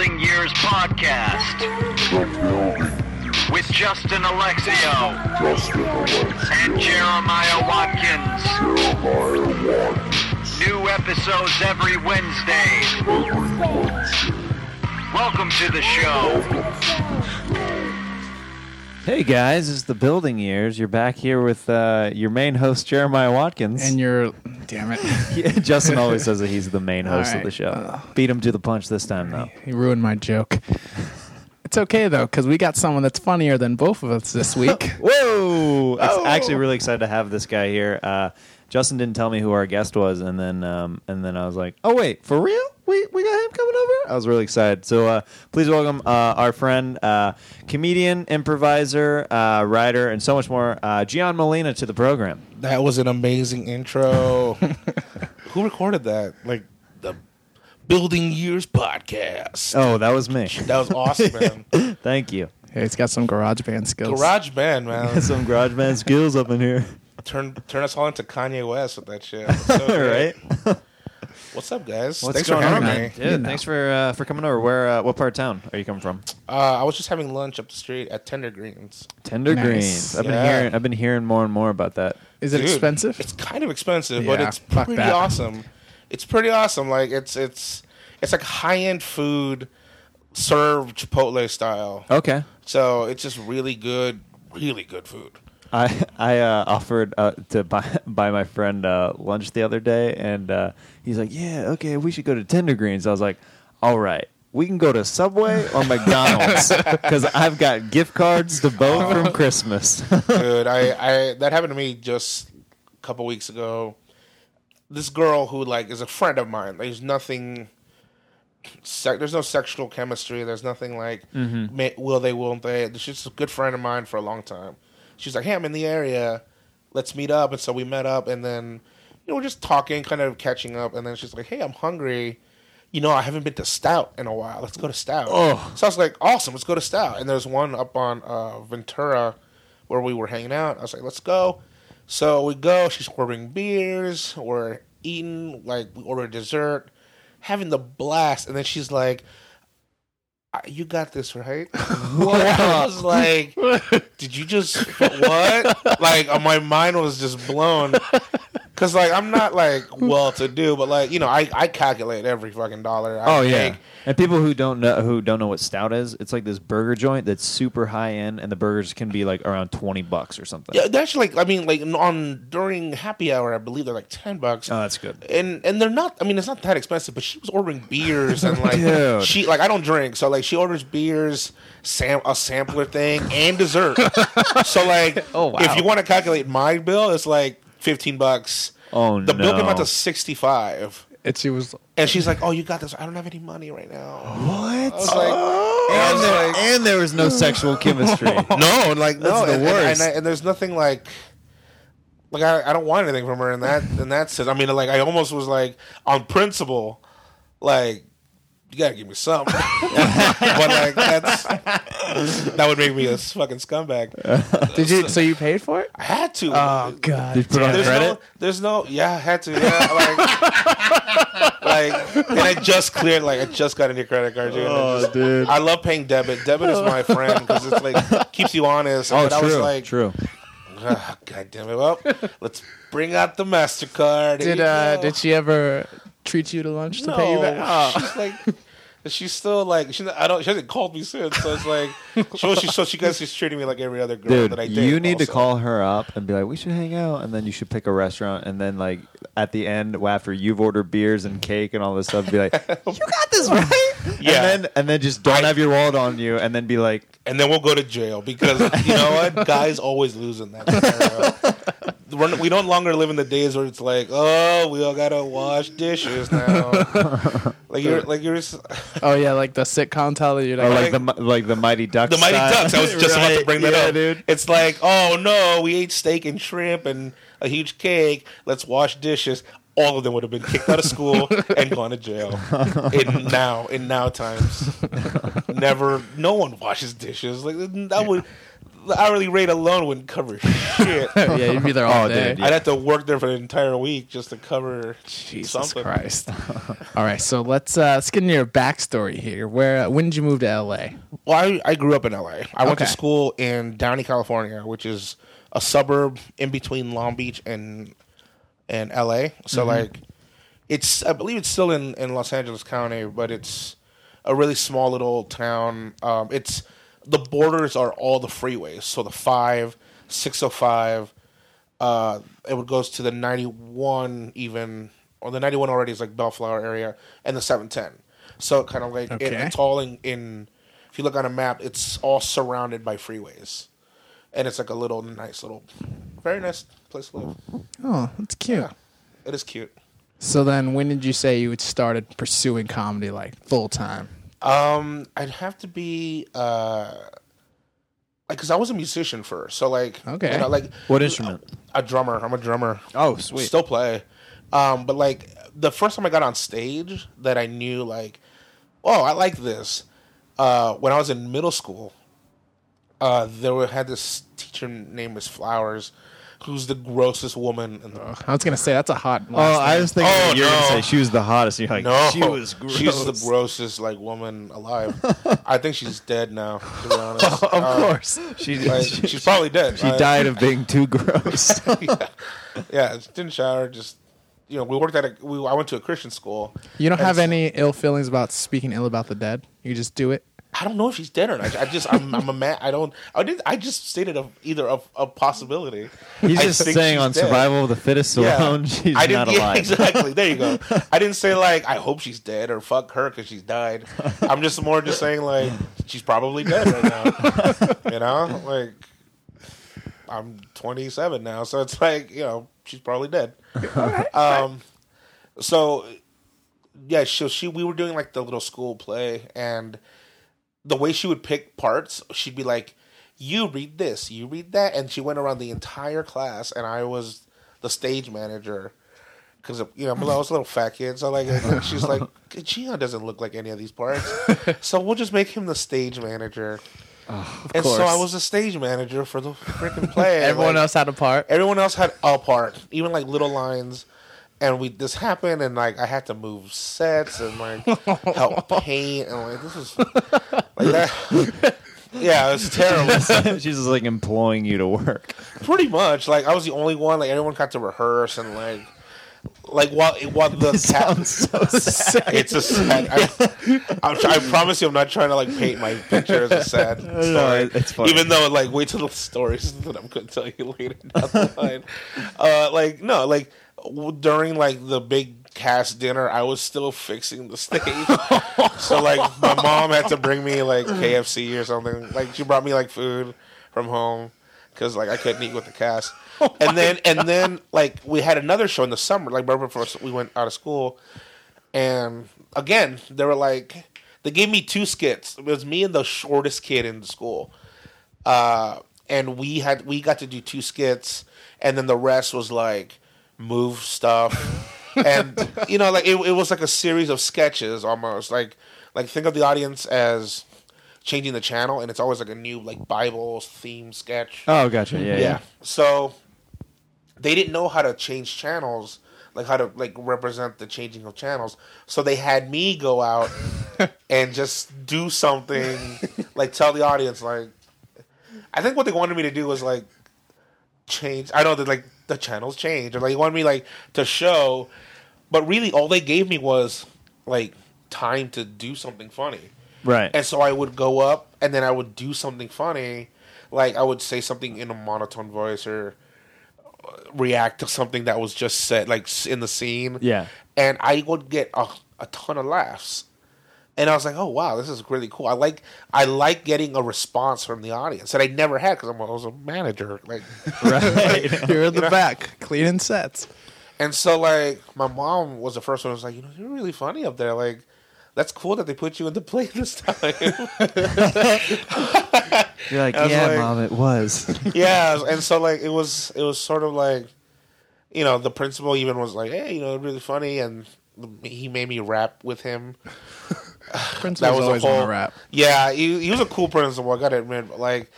Building Years podcast with Justin Alexio and Jeremiah Watkins. New episodes every Wednesday. Welcome to the show. Hey guys, it's the Building Years. You're back here with uh, your main host Jeremiah Watkins. And you're, damn it, Yeah, Justin always says that he's the main host of right. the show. Beat him to the punch this time though. he ruined my joke. It's okay though, because we got someone that's funnier than both of us this week. Whoa! Ex- Oh. Actually, really excited to have this guy here. Uh, Justin didn't tell me who our guest was, and then um, and then I was like, "Oh wait, for real? We we got him coming over." I was really excited. So uh, please welcome uh, our friend, uh, comedian, improviser, uh, writer, and so much more, uh, Gian Molina, to the program. That was an amazing intro. Who recorded that? Like the Building Years podcast. Oh, that was me. That was awesome, man. Thank you. Hey, it's got some garage band skills. Garage band, man. Some garage band skills up in here, Turn turn us all into Kanye West with that shit. That's so great. right? What's up, guys? What's Thanks going for on, having man? me. Dude, You know. thanks for uh, for coming over. Where? Uh, what part of town are you coming from? Uh, I was just having lunch up the street at Tender Greens. Tender Nice. Greens. I've been Yeah. hearing. I've been hearing more and more about that. Is it Dude, expensive? It's kind of expensive, but Yeah, it's fuck pretty that. awesome. It's pretty awesome. Like it's it's it's like high end food served Chipotle style. Okay. So it's just really good, really good food. I I uh, offered uh, to buy buy my friend uh, lunch the other day, and uh, he's like, "Yeah, okay, we should go to Tender Greens." I was like, "All right." We can go to Subway or McDonald's because I've got gift cards to both from Christmas. Dude, I, I that happened to me just a couple weeks ago. This girl who like is a friend of mine. There's nothing. Sec- there's no sexual chemistry. There's nothing like may, will they, won't they. She's just a good friend of mine for a long time. She's like, hey, I'm in the area. Let's meet up. And so we met up, and then you know we're just talking, kind of catching up. And then she's like, hey, I'm hungry. You know, I haven't been to Stout in a while. Let's go to Stout. Oh. So I was like, awesome, let's go to Stout. And there's one up on uh, Ventura where we were hanging out. I was like, let's go. So we go. She's ordering beers. We're eating, like, we order dessert, having the blast. And then she's like, "I- you got this, right? what? I was like, did you just, what? Like, my mind was just blown. Cause like I'm not like well to do, but like you know I, I calculate every fucking dollar. I Oh yeah, make. and people who don't know who don't know what stout is, it's like this burger joint that's super high end, and the burgers can be like around twenty bucks or something. Yeah, actually like I mean like on during happy hour I believe they're like ten bucks. Oh, that's good. and and they're not. I mean, it's not that expensive. But she was ordering beers and like she like I don't drink, so like she orders beers, sam a sampler thing, and dessert. so like, Oh, wow. if you want to calculate my bill, it's like fifteen bucks. Oh no The bill came out to sixty five, and she was, and she's like, "Oh, you got this. I don't have any money right now." What? I was like, oh. I and, was there, like, and there was no sexual chemistry. no, like no, the and, and- worst. And, I- and there's nothing like, like I, I don't want anything from her in that in that sense. I mean, like I almost was like on principle, like you gotta give me something, but like that's that would make me a fucking scumbag. did you? So you paid for it? I had to. Oh god! Did you put on there's credit? no, there's no, yeah, I had to, yeah, like, like, and I just cleared, like, I just got a new credit card, dude. I Oh, just- dude. I love paying debit. Debit is my friend because it's like keeps you honest. Oh, but I was true. like, true. Ah, God damn it. Well, let's bring out the MasterCard. Did uh, did she ever treat you to lunch to no, pay you back? Oh. She's like, she's still like, she, I don't, she hasn't called me since. So it's like, she, she, so she guys she's treating me like every other girl Dude, that I date. you need to call her up and be like, "We should hang out," and then you should pick a restaurant, and then like at the end, after you've ordered beers and cake and all this stuff, be like, "You got this right," Yeah. and then and then just don't I- have your wallet on you, and then be like, and then we'll go to jail because you know what? Guys always lose in that scenario. We're, we don't longer live in the days where it's like, oh, we all gotta wash dishes now. like you're, like you're, s- Oh yeah, like the sitcom tell you or like like, the Mi- like the Mighty Ducks, the Mighty style. Ducks. I was just about to Right, bring that yeah, up, dude. It's like, oh no, we ate steak and shrimp and a huge cake. Let's wash dishes. All of them would have been kicked out of school and gone to jail. In now, in now times, never. No one washes dishes. Like that would. the hourly rate alone wouldn't cover shit. yeah, you'd be there all Oh, day. dude, yeah. I'd have to work there for the entire week just to cover Jesus something. Christ! all right, so let's uh, let's get into your backstory here. Where uh, when did you move to L.A.? Well, I, I grew up in LA. I went to school in Downey, California, which is a suburb in between Long Beach and and LA. So like it's I believe it's still in, in Los Angeles County, but it's a really small little town. Um, it's the borders are all the freeways. So the five, six oh five, uh, it would goes to the ninety one even or the ninety one already is like Bellflower area and the seven ten. So kind of like it, it's all in, in if you look on a map, it's all surrounded by freeways. And it's like a little nice little very nice place to live. Oh, that's cute. Yeah. It is cute. So then, when did you say you had started pursuing comedy like full time? Um, I'd have to be uh, like, cause I was a musician first, so like, Okay. you know, like What instrument? a drummer. I'm a drummer. Oh, sweet. Still play, um, but like the first time I got on stage, that I knew like, oh, I like this. Uh, when I was in middle school, uh, there were, had this teacher named Miss Flowers, who's the grossest woman in the world. I was gonna say that's a hot. Oh, last I was thinking Oh, you were no. gonna say she was the hottest. You're like, No, she was gross. She's the grossest like woman alive. I think she's dead now. To be honest, of course. She, Like, she, she's probably dead. she Uh, died of being too gross. Yeah, didn't shower. Just you know, we worked at a. We, I went to a Christian school. You don't have any ill feelings about speaking ill about the dead. You just do it. I don't know if she's dead or not. I just, I'm, I'm a man. I don't. I did. I just stated a, either a, a possibility. He's I just saying on dead. survival of the fittest alone, she's I didn't, not yeah, exactly. There you go. I didn't say like I hope she's dead or fuck her because she's died. I'm just more just saying like she's probably dead right now. you know, like I'm 27 now, so it's like you know she's probably dead. Um, so yeah, so she we were doing like the little school play, and the way she would pick parts, she'd be like, "You read this, you read that," and she went around the entire class, and I was the stage manager because you know I was a little fat kid, so like she's like, "Gian doesn't look like any of these parts, so we'll just make him the stage manager." Ah, and so. I was the stage manager for the freaking play. Everyone like, else had a part. everyone else had a part, even like little lines. And we this happened, and like I had to move sets and like help paint, and like this was like that. Yeah, it was terrible. she's just like employing you to work. Pretty much, like I was the only one. Like everyone got to rehearse, and like, like while it while the cat, so sad. it's a sad. I, I'm, I promise you, I'm not trying to like paint my picture as a sad story. No, it's funny. Even though, like, wait till the stories that I'm going to tell you later down the line. Uh, like, no, like during like the big cast dinner, I was still fixing the stage. so like, my mom had to bring me like KFC or something. Like, she brought me like food from home because like I couldn't eat with the cast. and then and then like we had another show in the summer, like right before we went out of school, and again they were like they gave me two skits. It was me and the shortest kid in the school, uh, and we had we got to do two skits, and then the rest was like move stuff, and you know like it, it was like a series of sketches almost like like think of the audience as changing the channel, and it's always like a new like Bible theme sketch. Oh, gotcha. Yeah, yeah. Yeah. So they didn't know how to change channels, like how to like represent the changing of channels. So they had me go out and just do something, like tell the audience like I think what they wanted me to do was like change. I know that like the channels change, or like they wanted me like to show, but really all they gave me was like time to do something funny. Right. And so I would go up and then I would do something funny. Like I would say something in a monotone voice or uh, react to something that was just said, like in the scene. Yeah. And I would get a, a ton of laughs. And I was like, "Oh wow, this is really cool." I like I like getting a response from the audience that I never had because I was a manager. Like, right. You're in the You know? back cleaning sets. and so like my mom was the first one. who was like, "You know, you're really funny up there. Like, that's cool that they put you into play this time." You're like, yeah, like- mom, it was. yeah, and so like it was it was sort of like you know the principal even was like, hey, you know, really funny, and he made me rap with him. Principals was a always whole- rap. Yeah, he, he was a cool principal. I gotta admit, but, like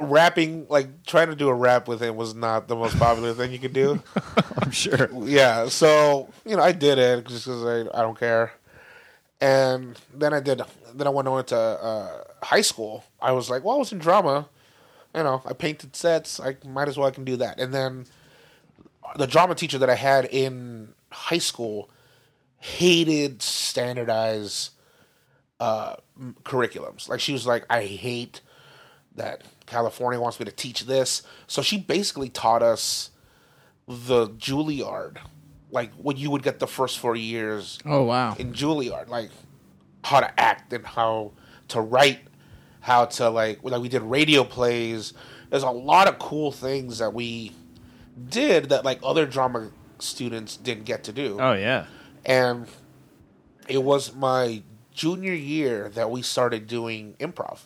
rapping, like trying to do a rap with him, was not the most popular thing you could do. I'm sure. yeah, so you know, I did it just because I, I don't care. And then I did. Then I went on to uh, high school. I was like, well, I was in drama. You know, I painted sets. I might as well I can do that. And then the drama teacher that I had in high school hated standardized uh, curriculums. Like she was like, I hate that California wants me to teach this. So she basically taught us the Juilliard, like what you would get the first four years Oh wow. in Juilliard, like how to act and how to write, how to like like we did radio plays. There's a lot of cool things that we did that like other drama students didn't get to do. Oh yeah. And it was my junior year that we started doing improv,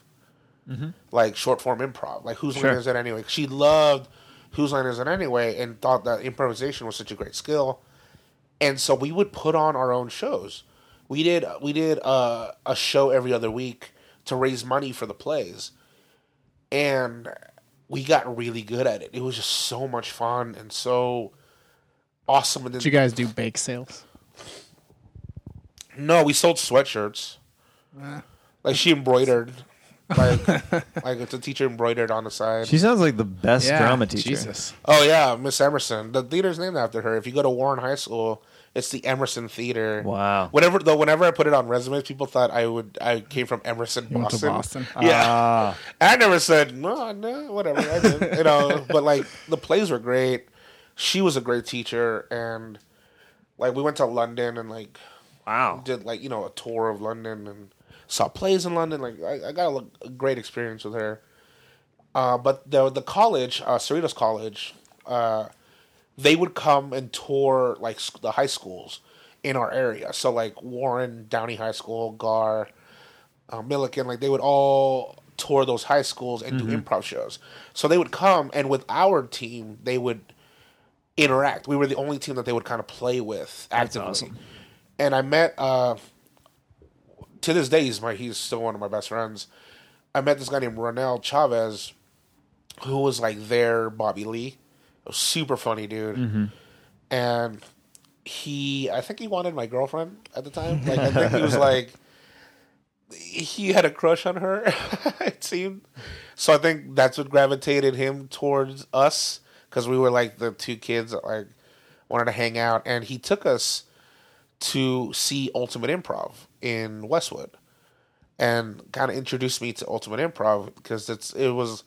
like short form improv. Like whose Sure. line is it anyway? She loved whose line is it anyway, and thought that improvisation was such a great skill. And so we would put on our own shows. We did we did uh, a show every other week to raise money for the plays, and we got really good at it. It was just so much fun and so awesome. And then Did you guys do bake sales? No, we sold sweatshirts. Like she embroidered, like like it's a teacher embroidered on the side. She sounds like the best Yeah. drama teacher. Jesus. oh yeah, Miss Emerson. The theater's named after her. If you go to Warren High School, it's the Emerson Theater. Wow. Whenever though, whenever I put it on resumes, people thought I would I came from Emerson, You went to Boston. Boston? Yeah, Ah. I never said no, no, whatever. I did, you know, but like the plays were great. She was a great teacher, and like we went to London and like wow. did like you know a tour of London and saw plays in London. Like I, I got a, a great experience with her. Uh, but the the college, uh, Cerritos College, uh, they would come and tour like sc- the high schools in our area. So like Warren, Downey High School, Gar, uh, Millikan, like they would all tour those high schools and do improv shows. So they would come and with our team, they would interact. We were the only team that they would kind of play with actively. awesome. And I met uh, to this day he's my he's still one of my best friends. I met this guy named Ronel Chavez, who was like their Bobby Lee, a super funny dude, and he I think he wanted my girlfriend at the time. Like I think he was like he had a crush on her. it seemed so. I think that's what gravitated him towards us because we were like the two kids that like wanted to hang out, and he took us to see Ultimate Improv in Westwood, and kind of introduced me to Ultimate Improv because it's it was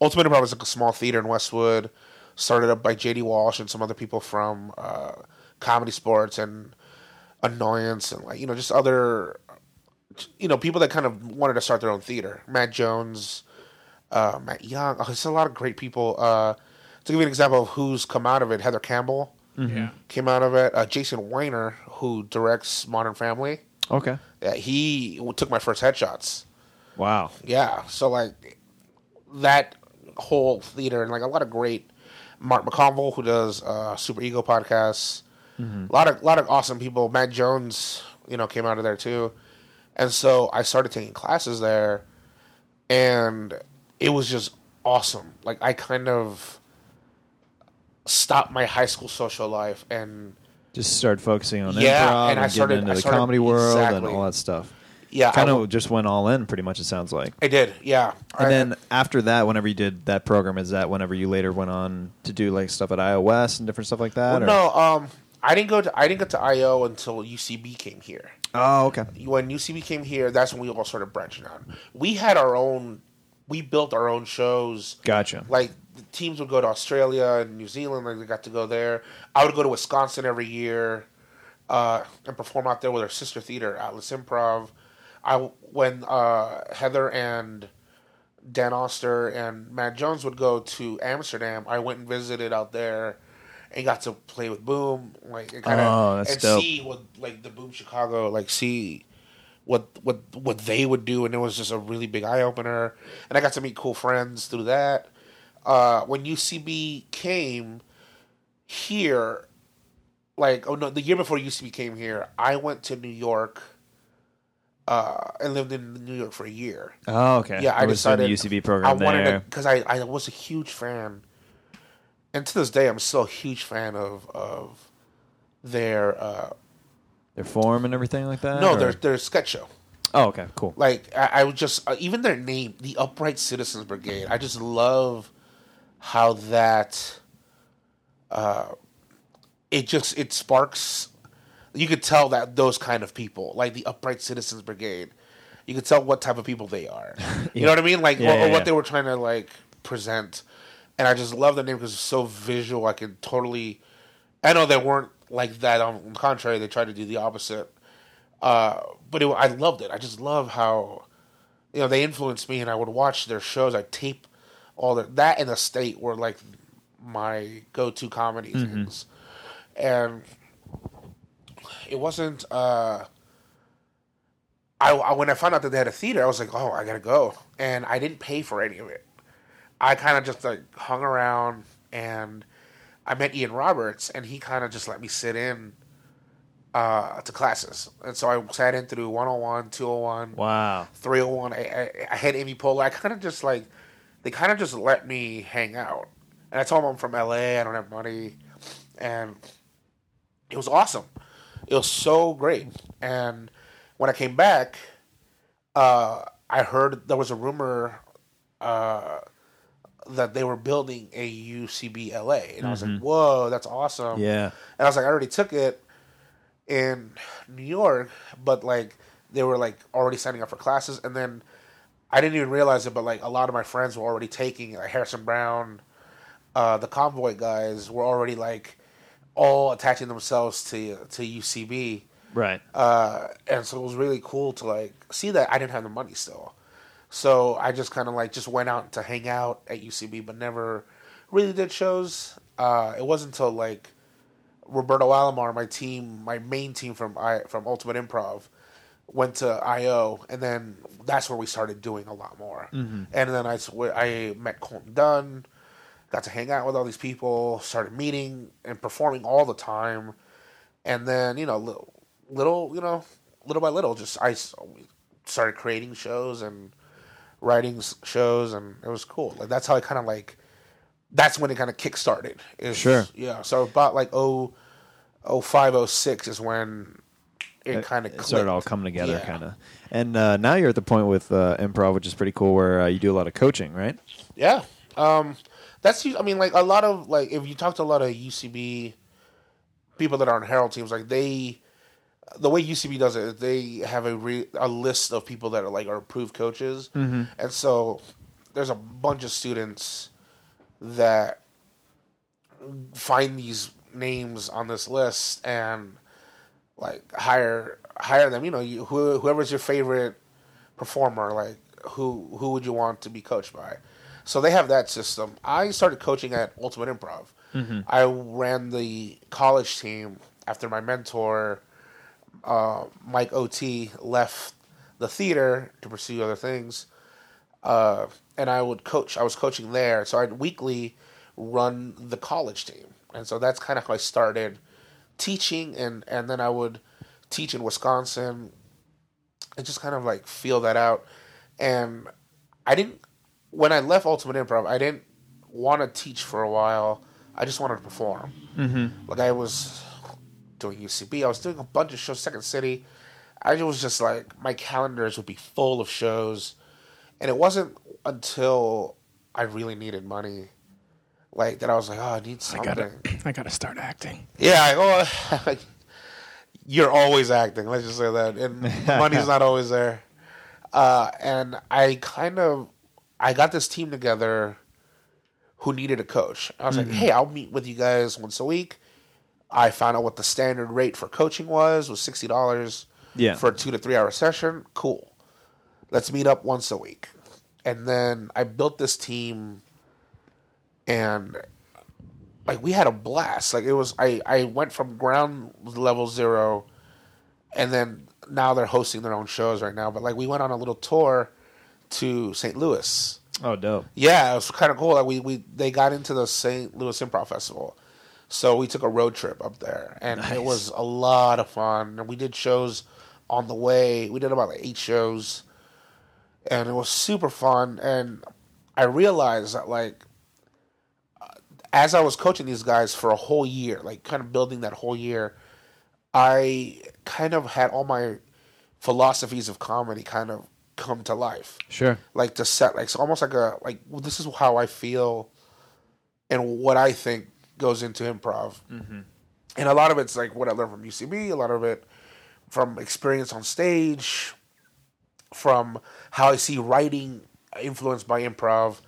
Ultimate Improv was like a small theater in Westwood, started up by J.D. Walsh and some other people from uh, ComedySportz and Annoyance and like you know just other you know people that kind of wanted to start their own theater. Matt Jones, uh, Matt Young. Oh, there's a lot of great people. Uh, to give you an example of who's come out of it, Heather Campbell Yeah. came out of it. Uh, Jason Winer, who directs Modern Family, Okay. yeah, he took my first headshots. Wow. Yeah, so like that whole theater and like a lot of great Mark McConville who does uh, Superego podcasts. A lot of lot of awesome people. Matt Jones, you know, came out of there too, and so I started taking classes there, and it was just awesome. Like I kind of stopped my high school social life and Just start focusing on Yeah, improv and and, I getting started- into I the started- comedy world and all that stuff. yeah, Kind of just went all in, pretty much. It sounds like. I did, yeah. And I- then after that, whenever you did that program, is that whenever you later went on to do like stuff at iOS and different stuff like that? Well, no, um, I didn't go to I didn't get to IO until UCB came here. Oh, okay. When UCB came here, that's when we all started branching out. We had our own, we built our own shows. Gotcha. Like the teams would go to Australia and New Zealand, like they got to go there. I would go to Wisconsin every year, uh, and perform out there with our sister theater, Atlas Improv. I when uh, Heather and Dan Oster and Matt Jones would go to Amsterdam, I went and visited out there and got to play with Boom, like and kind of Oh, that's and dope. see what like the Boom Chicago, like see what what what they would do, and it was just a really big eye opener. And I got to meet cool friends through that. Uh, when UCB came here, like oh no, the year before UCB came here, I went to New York uh, and lived in New York for a year. Oh, okay. Yeah, I decided the UCB program I wanted because I, I was a huge fan, and to this day I'm still a huge fan of of their uh, Their form and everything like that. no or- their their sketch show. Oh, okay, cool. Like I, I would just uh, even their name, the Upright Citizens Brigade. I just love how that. Uh, it just it sparks. You could tell that those kind of people, like the Upright Citizens Brigade, you could tell what type of people they are. You know what I mean? Like Yeah, or, yeah, what yeah. they were trying to like present. And I just love the name because it's so visual. I can totally. I know they weren't like that. On the contrary, they tried to do the opposite. Uh, but it, I loved it. I just love how, you know, they influenced me, and I would watch their shows. I tape all the that and the state were like my go-to comedy things, and it wasn't. Uh, I, I when I found out that they had a theater, I was like, oh, I gotta go, and I didn't pay for any of it. I kind of just like hung around, and I met Ian Roberts, and he kind of just let me sit in uh, to classes, and so I sat in through 101, 201, Wow. 301. I, I, I had Amy Poehler. I kind of just like they kind of just let me hang out, and I told them I'm from LA. I don't have money, and it was awesome. It was so great. And when I came back, uh, I heard there was a rumor uh, that they were building a UCB LA, and I was like, "Whoa, that's awesome!" Yeah. And I was like, I already took it in New York, but like they were like already signing up for classes, and then I didn't even realize it, but like a lot of my friends were already taking like Harrison Brown, uh, the Convoy guys were already like all attaching themselves to to UCB, Right. uh, and so it was really cool to like see that I didn't have the money still. So I just kind of like just went out to hang out at UCB, but never really did shows. Uh, it wasn't until like Roberto Alomar, my team, my main team from I from Ultimate Improv, went to IO, and then that's where we started doing a lot more. Mm-hmm. And then I, I met Colton Dunn, got to hang out with all these people, started meeting and performing all the time, and then you know little, little you know little by little, just I started creating shows and writing shows, and it was cool. Like that's how I kind of like. That's when it kind of kick started. Sure. Yeah. So about like oh, oh five oh six is when it kind of started all coming together, Yeah. kind of. And uh, now you're at the point with uh, improv, which is pretty cool, where uh, you do a lot of coaching, right? Yeah. Um, that's I mean, like a lot of like if you talk to a lot of UCB people that are on Herald teams, like they, the way UCB does it, they have a re, a list of people that are like are approved coaches, and so there's a bunch of students that find these names on this list and like hire hire them. You know, you, who, whoever's your favorite performer, like who who would you want to be coached by? So they have that system. I started coaching at Ultimate Improv. I ran the college team after my mentor, uh, Mike Ot, left the theater to pursue other things. Uh, and I would coach. I was coaching there, so I'd weekly run the college team, and so that's kind of how I started teaching, and and then I would teach in Wisconsin, and just kind of like feel that out. And I didn't when I left Ultimate Improv, I didn't want to teach for a while. I just wanted to perform. Mm-hmm. Like I was doing UCB, I was doing a bunch of shows, Second City. I was just like my calendars would be full of shows, and it wasn't until I really needed money, like that I was like, oh, I need I something. gotta, I gotta start acting. Yeah, I, oh, you're always acting. Let's just say that, and money's not always there. Uh, and I kind of, I got this team together who needed a coach. I was like, hey, I'll meet with you guys once a week. I found out what the standard rate for coaching was was sixty dollars Yeah. for a two to three hour session. Cool. Let's meet up once a week. And then I built this team and like we had a blast. Like it was I I went from ground level zero, and then now they're hosting their own shows right now. But like we went on a little tour to St. Louis. Oh, dope. Yeah, it was kind of cool. Like we we they got into the St. Louis Improv Festival, so we took a road trip up there, and Nice. it was a lot of fun. And we did shows on the way. We did about like eight shows, and it was super fun. And I realized that like as I was coaching these guys for a whole year, like kind of building that whole year, I kind of had all my philosophies of comedy kind of come to life. Sure. Like to set, like it's almost like a like well, this is how I feel, and what I think goes into improv. Mm-hmm. And a lot of it's like what I learned from UCB. A lot of it from experience on stage, from how I see writing influenced by improv,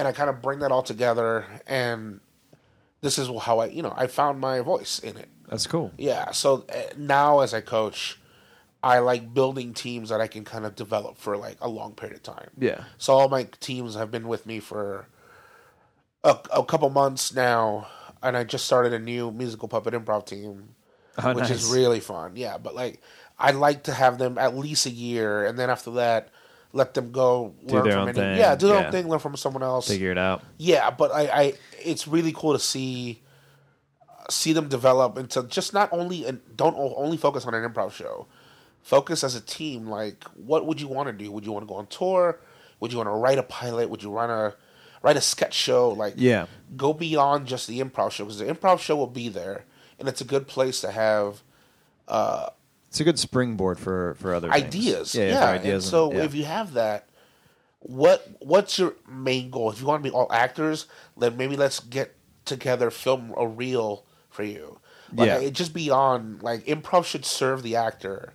and I kind of bring that all together. And this is how I, you know, I found my voice in it. That's cool. Yeah. So uh, now as I coach, I like building teams that I can kind of develop for like a long period of time. Yeah. So all my teams have been with me for a, a couple months now, and I just started a new musical puppet improv team, Oh, which is really fun. Yeah, but like I like to have them at least a year, and then after that, let them go learn their from own any, thing, Yeah, do their yeah. own thing, learn from someone else. Figure it out. Yeah, but I, I it's really cool to see uh, see them develop into just not only and don't only focus on an improv show. Focus as a team. Like, what would you want to do? Would you want to go on tour? Would you want to write a pilot? Would you want to write a sketch show? Like, Yeah. go beyond just the improv show because the improv show will be there, and it's a good place to have uh, It's a good springboard for for other things. ideas. Yeah, Yeah, for and ideas. so yeah. if you have that, what what's your main goal? If you want to be all actors, then maybe let's get together, film a reel for you. Like, Yeah. it just beyond like improv should serve the actor,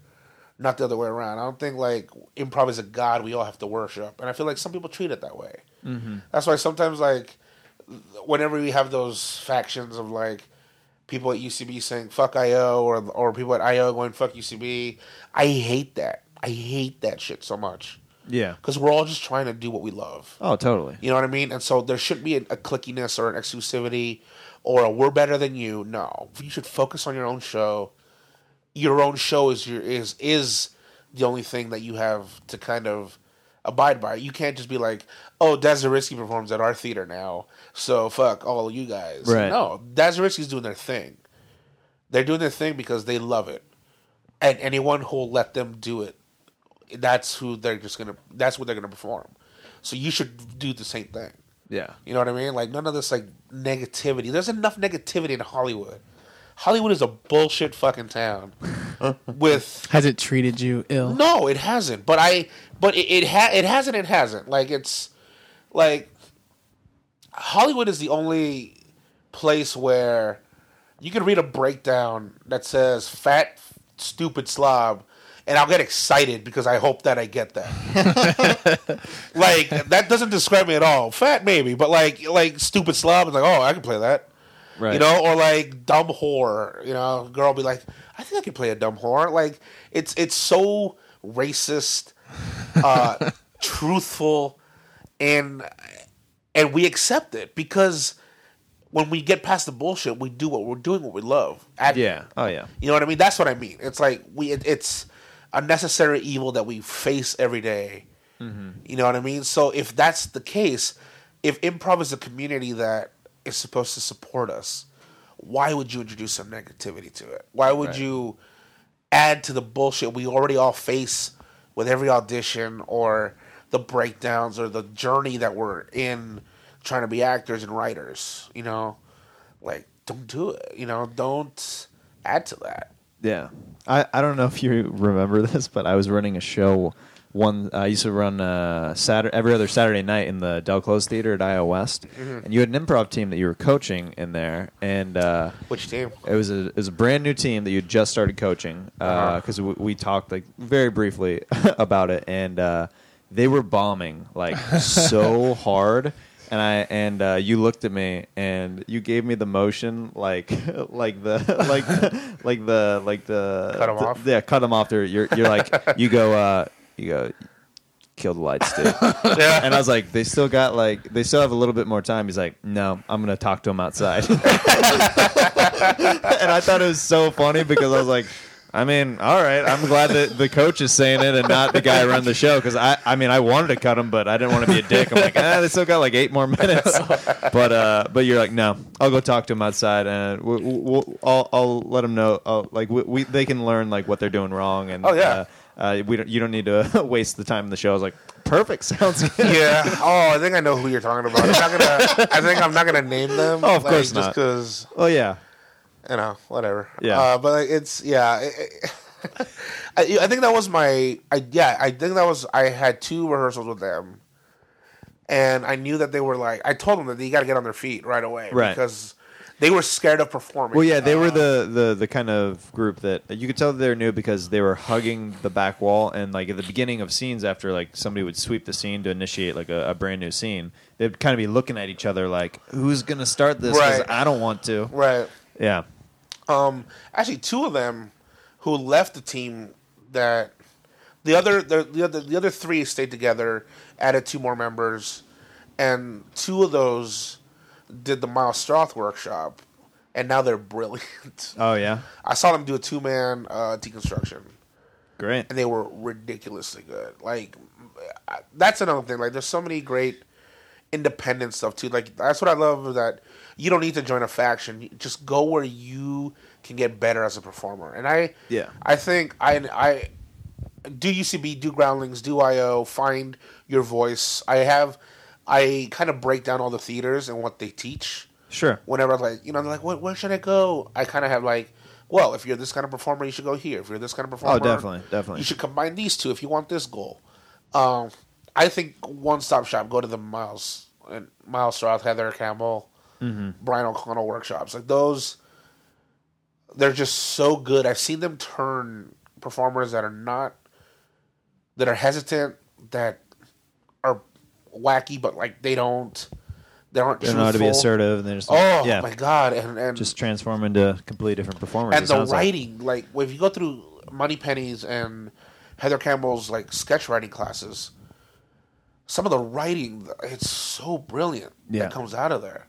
not the other way around. I don't think like improv is a god we all have to worship, and I feel like some people treat it that way. Mm-hmm. That's why sometimes like whenever we have those factions of like people at UCB saying fuck IO or or people at IO going fuck UCB, I hate that. I hate that shit so much yeah. because we're all just trying to do what we love. Oh, totally. You know what I mean? And so there shouldn't be a, a clickiness or an exclusivity or a we're better than you. No, you should focus on your own show. Your own show is your is is the only thing that you have to kind of abide by. You can't just be like, oh, Dasariski performs at our theater now, so fuck all you guys. Right. No, Dasariski's doing their thing. They're doing their thing because they love it, and anyone who'll let them do it, that's who they're just gonna. That's what they're gonna perform. So you should do the same thing. Yeah. You know what I mean? Like none of this like negativity. There's enough negativity in Hollywood. Hollywood is a bullshit fucking town. with Has it treated you ill? no, it hasn't. But I, but it it, ha- it hasn't. It hasn't. Like it's like Hollywood is the only place where you can read a breakdown that says "fat, stupid slob." And I'll get excited because I hope that I get that. like that doesn't describe me at all. Fat maybe, but like like stupid slob is like, oh, I can play that. Right. You know, or like dumb whore. You know, girl be like, I think I can play a dumb whore. Like it's it's so racist, uh, truthful, and and we accept it because when we get past the bullshit, we do what we're doing, what we love. At- Yeah. Oh, yeah. you know what I mean? That's what I mean. It's like we it, it's a necessary evil that we face every day. Mm-hmm. You know what I mean? So if that's the case, if improv is a community that is supposed to support us, why would you introduce some negativity to it? Why would Right. you add to the bullshit we already all face with every audition or the breakdowns or the journey that we're in trying to be actors and writers, you know? Like don't do it, you know, don't add to that. Yeah. I, I don't know if you remember this, but I was running a show. One I used to run uh, Saturday every other Saturday night in the Del Close Theater at IO West, and you had an improv team that you were coaching in there, and uh, Which team? it was a it was a brand new team that you just started coaching Uh-huh. because we, we talked like very briefly about it, and uh, they were bombing like so hard. And I and uh, you looked at me and you gave me the motion like like the like like the like the Cut 'em the- off? yeah cut them off. There you're you're like you go uh, you go kill the lights dude. Yeah. And I was like, they still got like, they still have a little bit more time. He's like, no, I'm gonna talk to him outside. and I thought it was so funny because I was like, I mean, all right. I'm glad that the coach is saying it and not the guy run the show because I, I mean, I wanted to cut him, but I didn't want to be a dick. I'm like, ah, they still got like eight more minutes. But uh, but you're like, no, I'll go talk to him outside and we'll, we'll, I'll I'll let them know. I'll, like we, we they can learn like what they're doing wrong and Oh, yeah. uh, uh, we don't, you don't need to waste the time in the show. I was like, perfect, sounds good. yeah. Oh, I think I know who you're talking about. I'm not gonna. I think I'm not gonna name them. Oh, of like, course just not. because Oh yeah, you know, whatever. Yeah. Uh, but like, it's yeah. it- it- I, I think that was my. I yeah. I think that was. I had two rehearsals with them, and I knew that they were like. I told them that they got to get on their feet right away, Right. Because they were scared of performing. Well, yeah, they were Uh, the, the, the kind of group that you could tell they're new because they were hugging the back wall, and like at the beginning of scenes, after like somebody would sweep the scene to initiate like a, a brand new scene, they'd kind of be looking at each other like, "Who's gonna start this? 'Cause Right. I don't want to." right. Yeah, Um, actually, two of them who left the team that the other the, the other the other three stayed together, added two more members, and two of those did the Miles Stroth workshop, and now they're brilliant. Oh yeah, I saw them do a two man uh, deconstruction, great. and they were ridiculously good. Like I- that's another thing. Like there's so many great independent stuff too. Like that's what I love that you don't need to join a faction. Just go where you can get better as a performer. And I Yeah. I think I I do UCB, do Groundlings, do IO, find your voice. I have I kind of break down all the theaters and what they teach Sure. whenever I'm like, you know, they're like, where, where should I go? I kind of have like, well, if you're this kind of performer, you should go here. If you're this kind of performer, Oh, definitely, definitely. you should combine these two if you want this goal. Um, I think one stop shop. Go to the Miles and Miles Stroth, Heather Campbell, Mm-hmm. Brian O'Connell workshops. Like those, they're just so good. I've seen them turn performers that are not that are hesitant, that are wacky, but like they don't. They aren't They don't know how to be assertive, and they're just Oh yeah, my god! And and just transform into completely different performers. and the sounds like. writing, like. if you go through Money Pennies and Heather Campbell's like sketch writing classes, some of the writing, it's so brilliant Yeah. that comes out of there.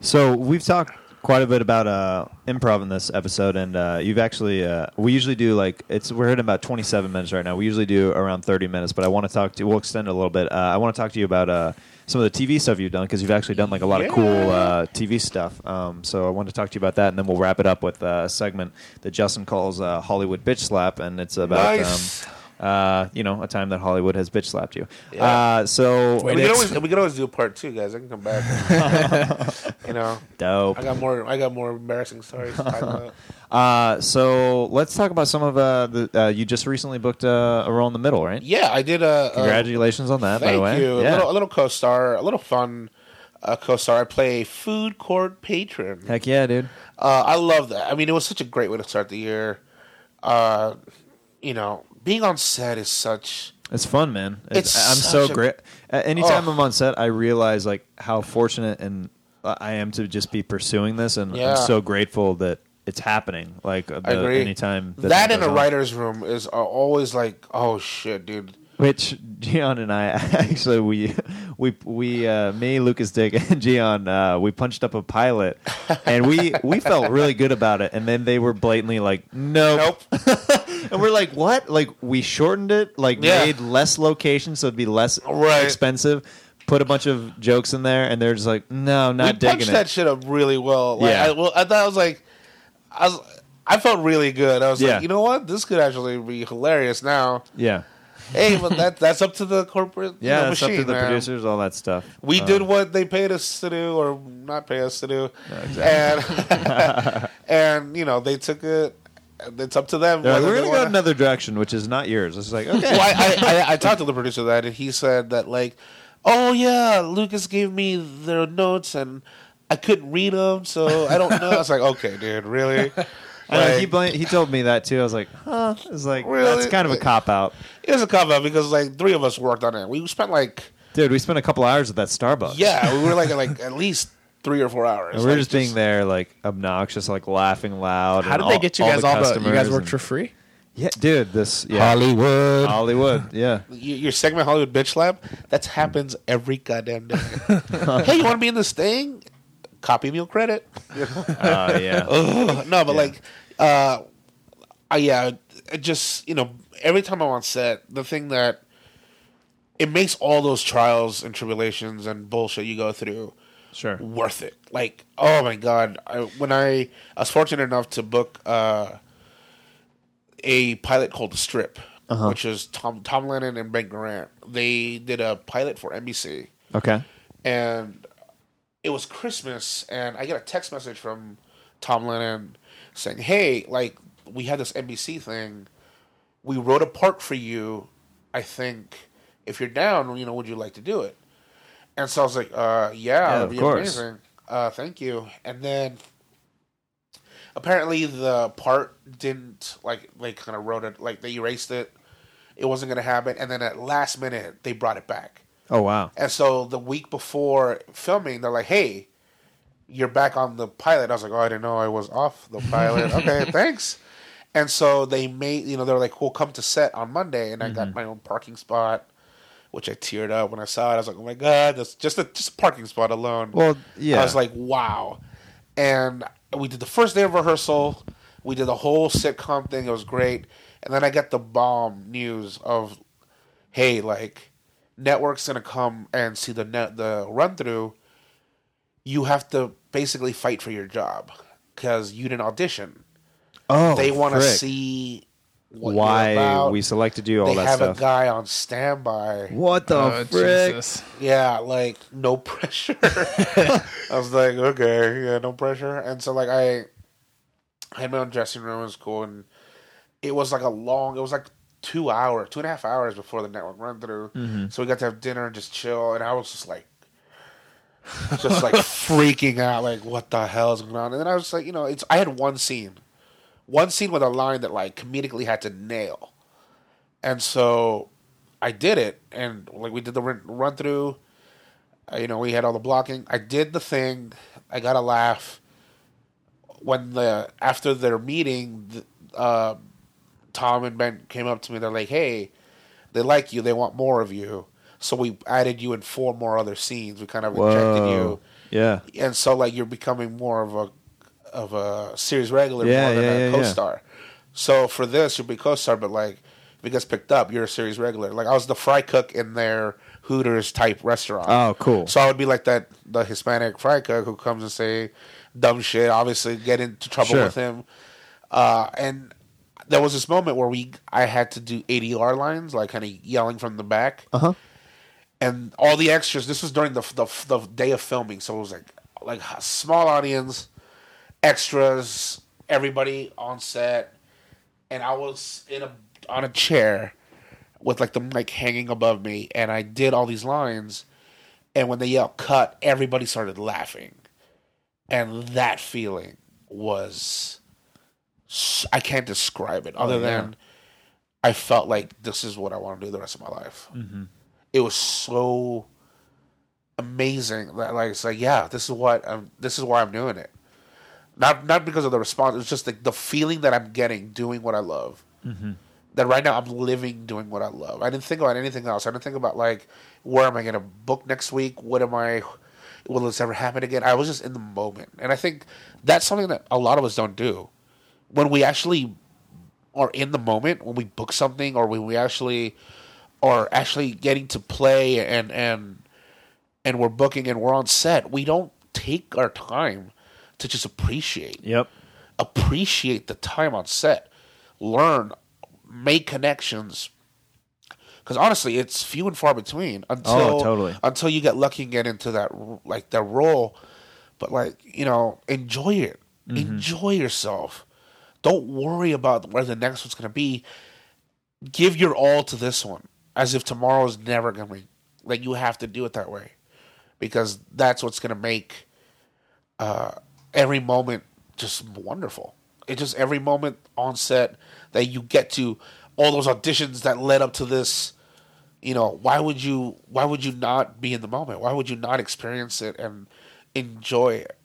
So we've talked quite a bit about uh, improv in this episode, and uh, you've actually uh, we usually do like it's we're hitting about twenty seven minutes right now. We usually do around thirty minutes, but I want to talk to you we'll extend it a little bit. Uh, I want to talk to you about uh, some of the TV stuff you've done because you've actually done like a lot of cool uh, TV stuff. Um, so I want to talk to you about that, and then we'll wrap it up with a segment that Justin calls uh, Hollywood Bitch Slap, and it's about. Nice. Um, uh, you know, a time that Hollywood has bitch slapped you. Yeah. Uh, so we, can always, we can always do a part two, guys. I can come back. you know, dope. I got more. I got more embarrassing stories. To talk about. Uh, so let's talk about some of uh, the. Uh, you just recently booked uh, a role in the middle, right? Yeah, I did a. a Congratulations on that, by the way. you. Yeah. A, little, a little co-star, a little fun uh, co-star. I play a food court patron. Heck yeah, dude. Uh, I love that. I mean, it was such a great way to start the year. Uh, you know, being on set is such. It's fun, man. It's, It's I'm so a- great. Anytime Oh. I'm on set, I realize like how fortunate and uh, I am to just be pursuing this, and Yeah. I'm so grateful that it's happening. Like the- anytime that, That, in a on. writer's room is uh, always like, oh shit, dude. Which Gian and I actually we we we uh, me Lucas Dick and Gian uh, we punched up a pilot and we we felt really good about it and then they were blatantly like nope, Nope. and we're like what like we shortened it like Yeah. made less locations so it'd be less Right. expensive put a bunch of jokes in there and they're just like no not we digging punched it that shit up really well. Like, Yeah. I, well, I thought I was like, I was, I felt really good. I was Yeah. like, you know what, this could actually be hilarious now. yeah Hey, but that that's up to the corporate you yeah know, that's machine, up to the man. producers all that stuff We Uh, did what they paid us to do, or not pay us to do, and and you know they took it. It's up to them. like, we're gonna go wanna- another direction which is not yours it's like okay well, I, I, I, I talked to the producer that, and he said that like, oh yeah, Lucas gave me their notes, and I couldn't read them, so I don't know. I was like, okay, dude, really? I know, he Like, bla- he told me that too. I was like, huh? It's like Really? that's kind of a cop out, it was a cop out because like three of us worked on it. We spent like dude. We spent a couple hours at that Starbucks. yeah, we were like like at least three or four hours. and we were Like, just being there, like obnoxious, like laughing loud. How and did they get you guys all the? You customers guys worked and- for free? Yeah, dude. This yeah, Hollywood. Hollywood. Yeah, Y- Your segment Hollywood Bitch Slap that happens every goddamn day. hey, you want to be in this thing? Copy meal credit. oh yeah. Ugh. no, but like, uh, I yeah, it just you know, every time I'm on set, the thing that it makes all those trials and tribulations and bullshit you go through Sure. worth it. Like, oh my god, I, when I, I was fortunate enough to book uh, a pilot called The Strip, which is Tom Tom Lennon and Ben Garant. They did a pilot for NBC, Okay. and it was Christmas, and I get a text message from Tom Lennon saying, "Hey, like we had this NBC thing. We wrote a part for you. I think if you're down, you know, would you like to do it?" And so I was like, uh, "Yeah, Yeah, that'd of be course. amazing. Uh, thank you." And then apparently the part didn't like they kind of wrote it like they erased it. It wasn't going to happen, and then at last minute they brought it back. Oh wow. And so the week before filming, they're like, "Hey, you're back on the pilot." I was like, "Oh, I didn't know I was off the pilot." okay, thanks. And so they made, you know, they're like, "We'll come to set on Monday," and I got mm-hmm. my own parking spot, which I teared up when I saw it. I was like, "Oh my god, that's just a just a parking spot alone." Well, yeah. I was like, "Wow!" And we did the first day of rehearsal. We did the whole sitcom thing. It was great. And then I got the bomb news of, "Hey, like." Network's gonna come and see the net the run through, you have to basically fight for your job because you didn't audition. oh, they want to see what why you're about. we selected you. All They that have stuff. a guy on standby. what the Oh, frick? Jesus. Yeah, like no pressure. I was like, okay, yeah, no pressure. And so like I, I had my own dressing room. It was cool, and it was like a long. It was like two hours, two and a half hours before the network run through. Mm-hmm. So we got to have dinner and just chill. And I was just like, just like freaking out, like what the hell is going on? And then I was like, you know, it's I had one scene, one scene with a line that like comedically had to nail, and so I did it, and like we did the run, run through. Uh, you know, we had all the blocking. I did the thing. I got a laugh. When the after their meeting, th- uh, Tom and Ben came up to me. They're like, "Hey, they like you. They want more of you." So we added you in four more other scenes. We kind of injected you, Yeah. and so like you're becoming more of a of a series regular Yeah, more than yeah, a yeah, co-star. So for this, you'll be co-star, but like if it gets picked up, you're a series regular. Like I was the fry cook in their Hooters type restaurant. Oh, cool. So I would be like that the Hispanic fry cook who comes and say dumb shit. Obviously, get into trouble Sure. with him. Uh, and there was this moment where we I had to do ADR lines, like kind of yelling from the back Uh huh. and all the extras. This was during the, the the day of filming, so it was like like a small audience, extras, everybody on set, and I was in a on a chair with like the mic hanging above me, and I did all these lines, and when they yelled cut, everybody started laughing, and that feeling was I can't describe it oh, other Oh, yeah. than I felt like this is what I want to do the rest of my life. Mm-hmm. It was so amazing that like it's like yeah this is what I'm, this is why I'm doing it. Not not because of the response it's just like the feeling that I'm getting doing what I love. Mm-hmm. That right now I'm living doing what I love. I didn't think about anything else. I didn't think about like where am I gonna book next week? What am I will this ever happen again? I was just in the moment. And I think that's something that a lot of us don't do when we actually are in the moment when we book something or when we actually are actually getting to play and and and we're booking and we're on set, we don't take our time to just appreciate Yep. appreciate the time on set, learn, make connections. Because honestly, it's few and far between until Oh, totally. until you get lucky and get into that like that role. But like you know, enjoy it. Mm-hmm. Enjoy yourself. Don't worry about where the next one's gonna be. Give your all to this one, as if tomorrow's never gonna be. Like you have to do it that way, because that's what's gonna make uh, every moment just wonderful. It just every moment on set that you get to all those auditions that led up to this. You know, why would you? Why would you not be in the moment? Why would you not experience it and enjoy it?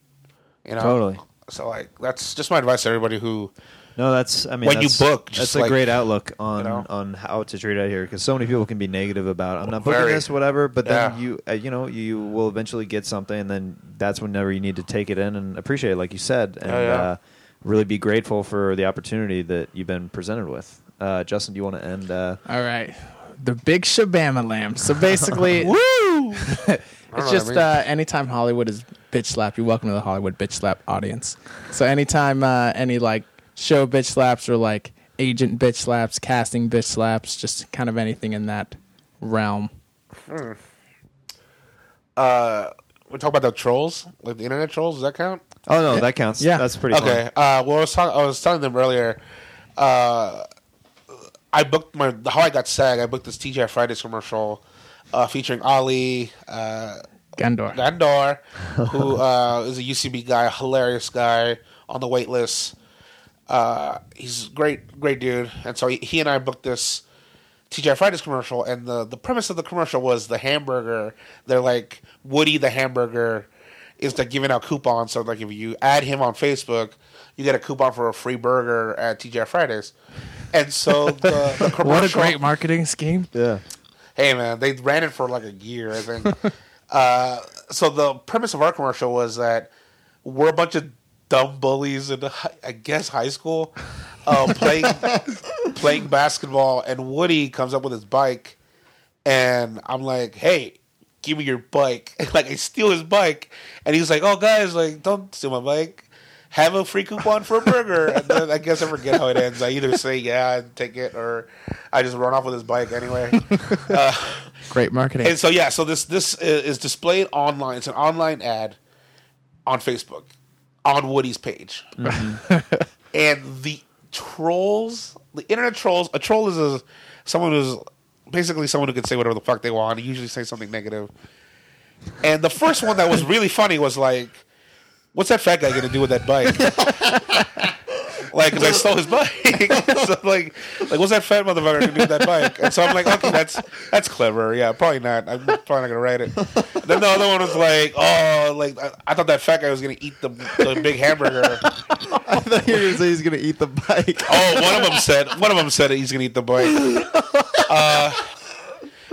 You know, Totally. So like, that's just my advice to everybody who. No, that's. I mean, When you that's, book, that's just a like, great outlook on know? on how to treat it here because so many people can be negative about. I'm not booking Very. this, whatever. But then Yeah. you, uh, you know, you will eventually get something, and then that's whenever you need to take it in and appreciate it, like you said. And Yeah, yeah. Uh, really be grateful for the opportunity that you've been presented with. Uh, Justin, do you want to end? Uh, All right. The big Shabama lamb. So basically, Woo! it's just that means. uh, anytime Hollywood is bitch slap, you're welcome to the Hollywood bitch slap audience. So anytime uh, any like show bitch slaps or like agent bitch slaps, casting bitch slaps, just kind of anything in that realm. Uh, we talk about the trolls, like the internet trolls. Does that count? oh no, that counts. Yeah. that's pretty. Okay. Uh, well, I was, talk- I was telling them earlier. Uh, I booked my how I got SAG. I booked this TGI Fridays commercial uh, featuring Ali uh, Gandor. Gandor, who uh, is a UCB guy, a hilarious guy on the wait list. Uh, he's great, great dude. And so he, he and I booked this TGI Fridays commercial, and the the premise of the commercial was the hamburger. They're like Woody the hamburger is like giving out coupons. So like if you add him on Facebook, you get a coupon for a free burger at TGI Fridays. And so the, the commercial, What a great marketing scheme. Yeah. hey man, they ran it for like a year, I think. uh, so the premise of our commercial was that we're a bunch of dumb bullies in, I guess, high school, uh, playing playing basketball, and Woody comes up with his bike, and I'm like, hey. Give me your bike. like I steal his bike, and he's like, "Oh, guys, like don't steal my bike. Have a free coupon for a burger." and then I guess I forget how it ends. I either say yeah and take it, or I just run off with his bike anyway. Uh, Great marketing. And so yeah, so this this is displayed online. It's an online ad on Facebook on Woody's page, mm-hmm. and the trolls, the internet trolls. A troll is a someone who's basically someone who can say whatever the fuck they want. Usually say something negative. And the first one that was really funny was like, "What's that fat guy gonna do with that bike?" like, because I stole his bike. so like, like, what's that fat motherfucker gonna do with that bike? And so I'm like, okay, that's that's clever. Yeah, probably not. I'm probably not gonna write it. then the other one was like, oh, like I, I thought that fat guy was gonna eat the the big hamburger. I thought you were gonna say he's gonna eat the bike. Oh, one of them said one of them said he's gonna eat the bike. Uh,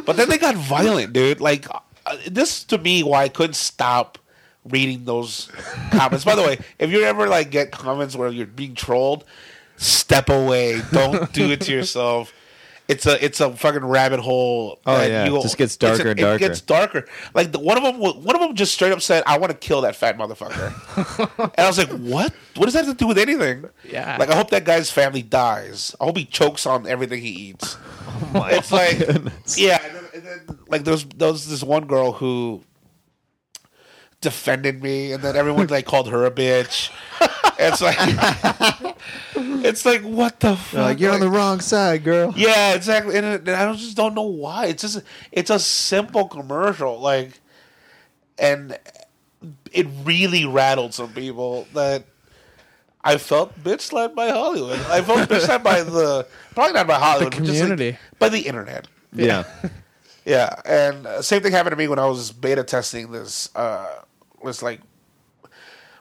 but then they got violent, dude. Like uh, this to me, why I couldn't stop reading those comments. By the way, if you ever like get comments where you're being trolled, step away. Don't do it to yourself. It's a it's a fucking rabbit hole. Oh, yeah. you- It just gets it's a- darker and darker. It gets darker. Like the, one of them, one of them just straight up said, "I want to kill that fat motherfucker," and I was like, "What? What does that have to do with anything?" Yeah. Like I hope that guy's family dies. I hope he chokes on everything he eats. Oh it's like, yeah. And then, and then, like there's there was this one girl who defended me, and then everyone like called her a bitch. It's like, it's like what the fuck? Like you're on the wrong side, girl. yeah, exactly. And, and I just don't know why. It's just it's a simple commercial, like, and it really rattled some people that I felt bitch slapped by Hollywood. I felt bitch slapped by the probably not by Hollywood, The but just, like, community. by the internet. Yeah. Yeah, and uh, same thing happened to me when I was beta testing this uh this like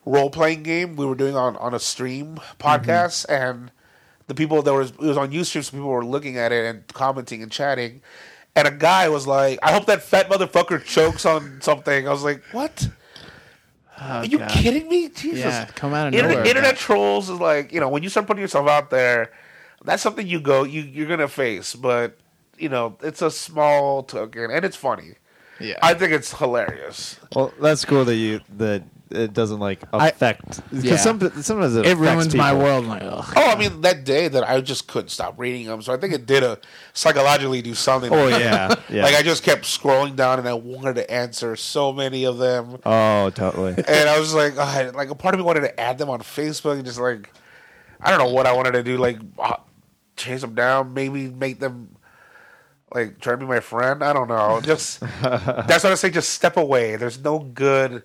role playing game we were doing on on a stream podcast, mm-hmm. and the people that was it was on YouTube, so people were looking at it and commenting and chatting, and a guy was like, "I hope that fat motherfucker chokes on something." I was like, "What?" Oh, Are you God. kidding me? Jesus. Yeah, come out of Internet, nowhere. internet trolls is like you know when you start putting yourself out there, that's something you go you you're gonna face. But you know it's a small token and it's funny. Yeah. I think it's hilarious. Well, that's cool that you that it doesn't like affect because Yeah. some sometimes it, it affects ruins my world. Like, ugh. Oh, I mean that day that I just couldn't stop reading them, so I think it did a psychologically do something. Oh yeah, yeah. Like I just kept scrolling down and I wanted to answer so many of them. oh, totally. and I was like, oh, like a part of me wanted to add them on Facebook and just like, I don't know what I wanted to do, like uh, chase them down, maybe make them like try to be my friend. I don't know. Just that's what I say. Just step away. There's no good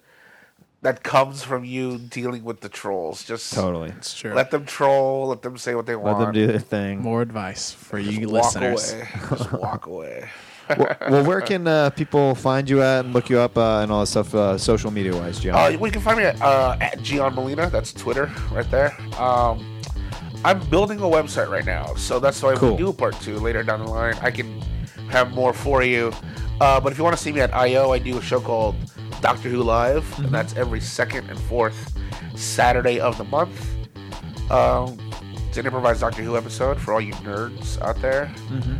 that comes from you dealing with the trolls. Just Totally. It's true. let them troll. Let them say what they want. Let them do their thing. More advice for you walk listeners. away. Just walk away. well, well, where can uh, people find you at and look you up uh, and all that stuff, uh, social media wise, John? Uh, you can find me at, uh, at Gian Molina. That's Twitter right there. Um, I'm building a website right now, so that's why if Cool. we do a part two later down the line, I can have more for you. Uh, but if you want to see me at IO, I do a show called Doctor Who Live, and that's every second and fourth Saturday of the month. Um, it's an improvised Doctor Who episode for all you nerds out there. Mm-hmm.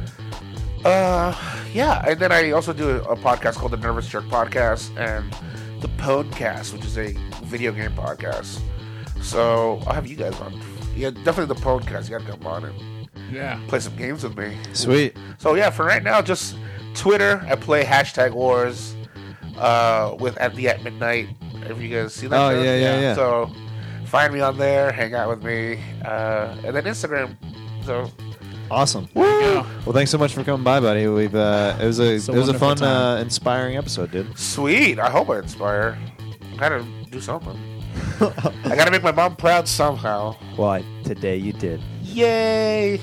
Uh, yeah, and then I also do a, a podcast called the Nervous Jerk Podcast and the Podcast, which is a video game podcast. So I'll have you guys on. Yeah, definitely the podcast. You gotta come on and Yeah. play some games with me. Sweet. So yeah, for right now, just Twitter. I play hashtag Wars uh, with at the at midnight. If you guys see that, Oh, joke? yeah, yeah, yeah. So find me on there, hang out with me, uh, and then Instagram. So Awesome. Yeah. Well, thanks so much for coming by, buddy. We've uh, it was a, It's a it was a wonderful fun, time. uh, inspiring episode, dude. sweet. I hope I inspire. I gotta do something. I gotta make my mom proud somehow. Well, I, today you did. Yay!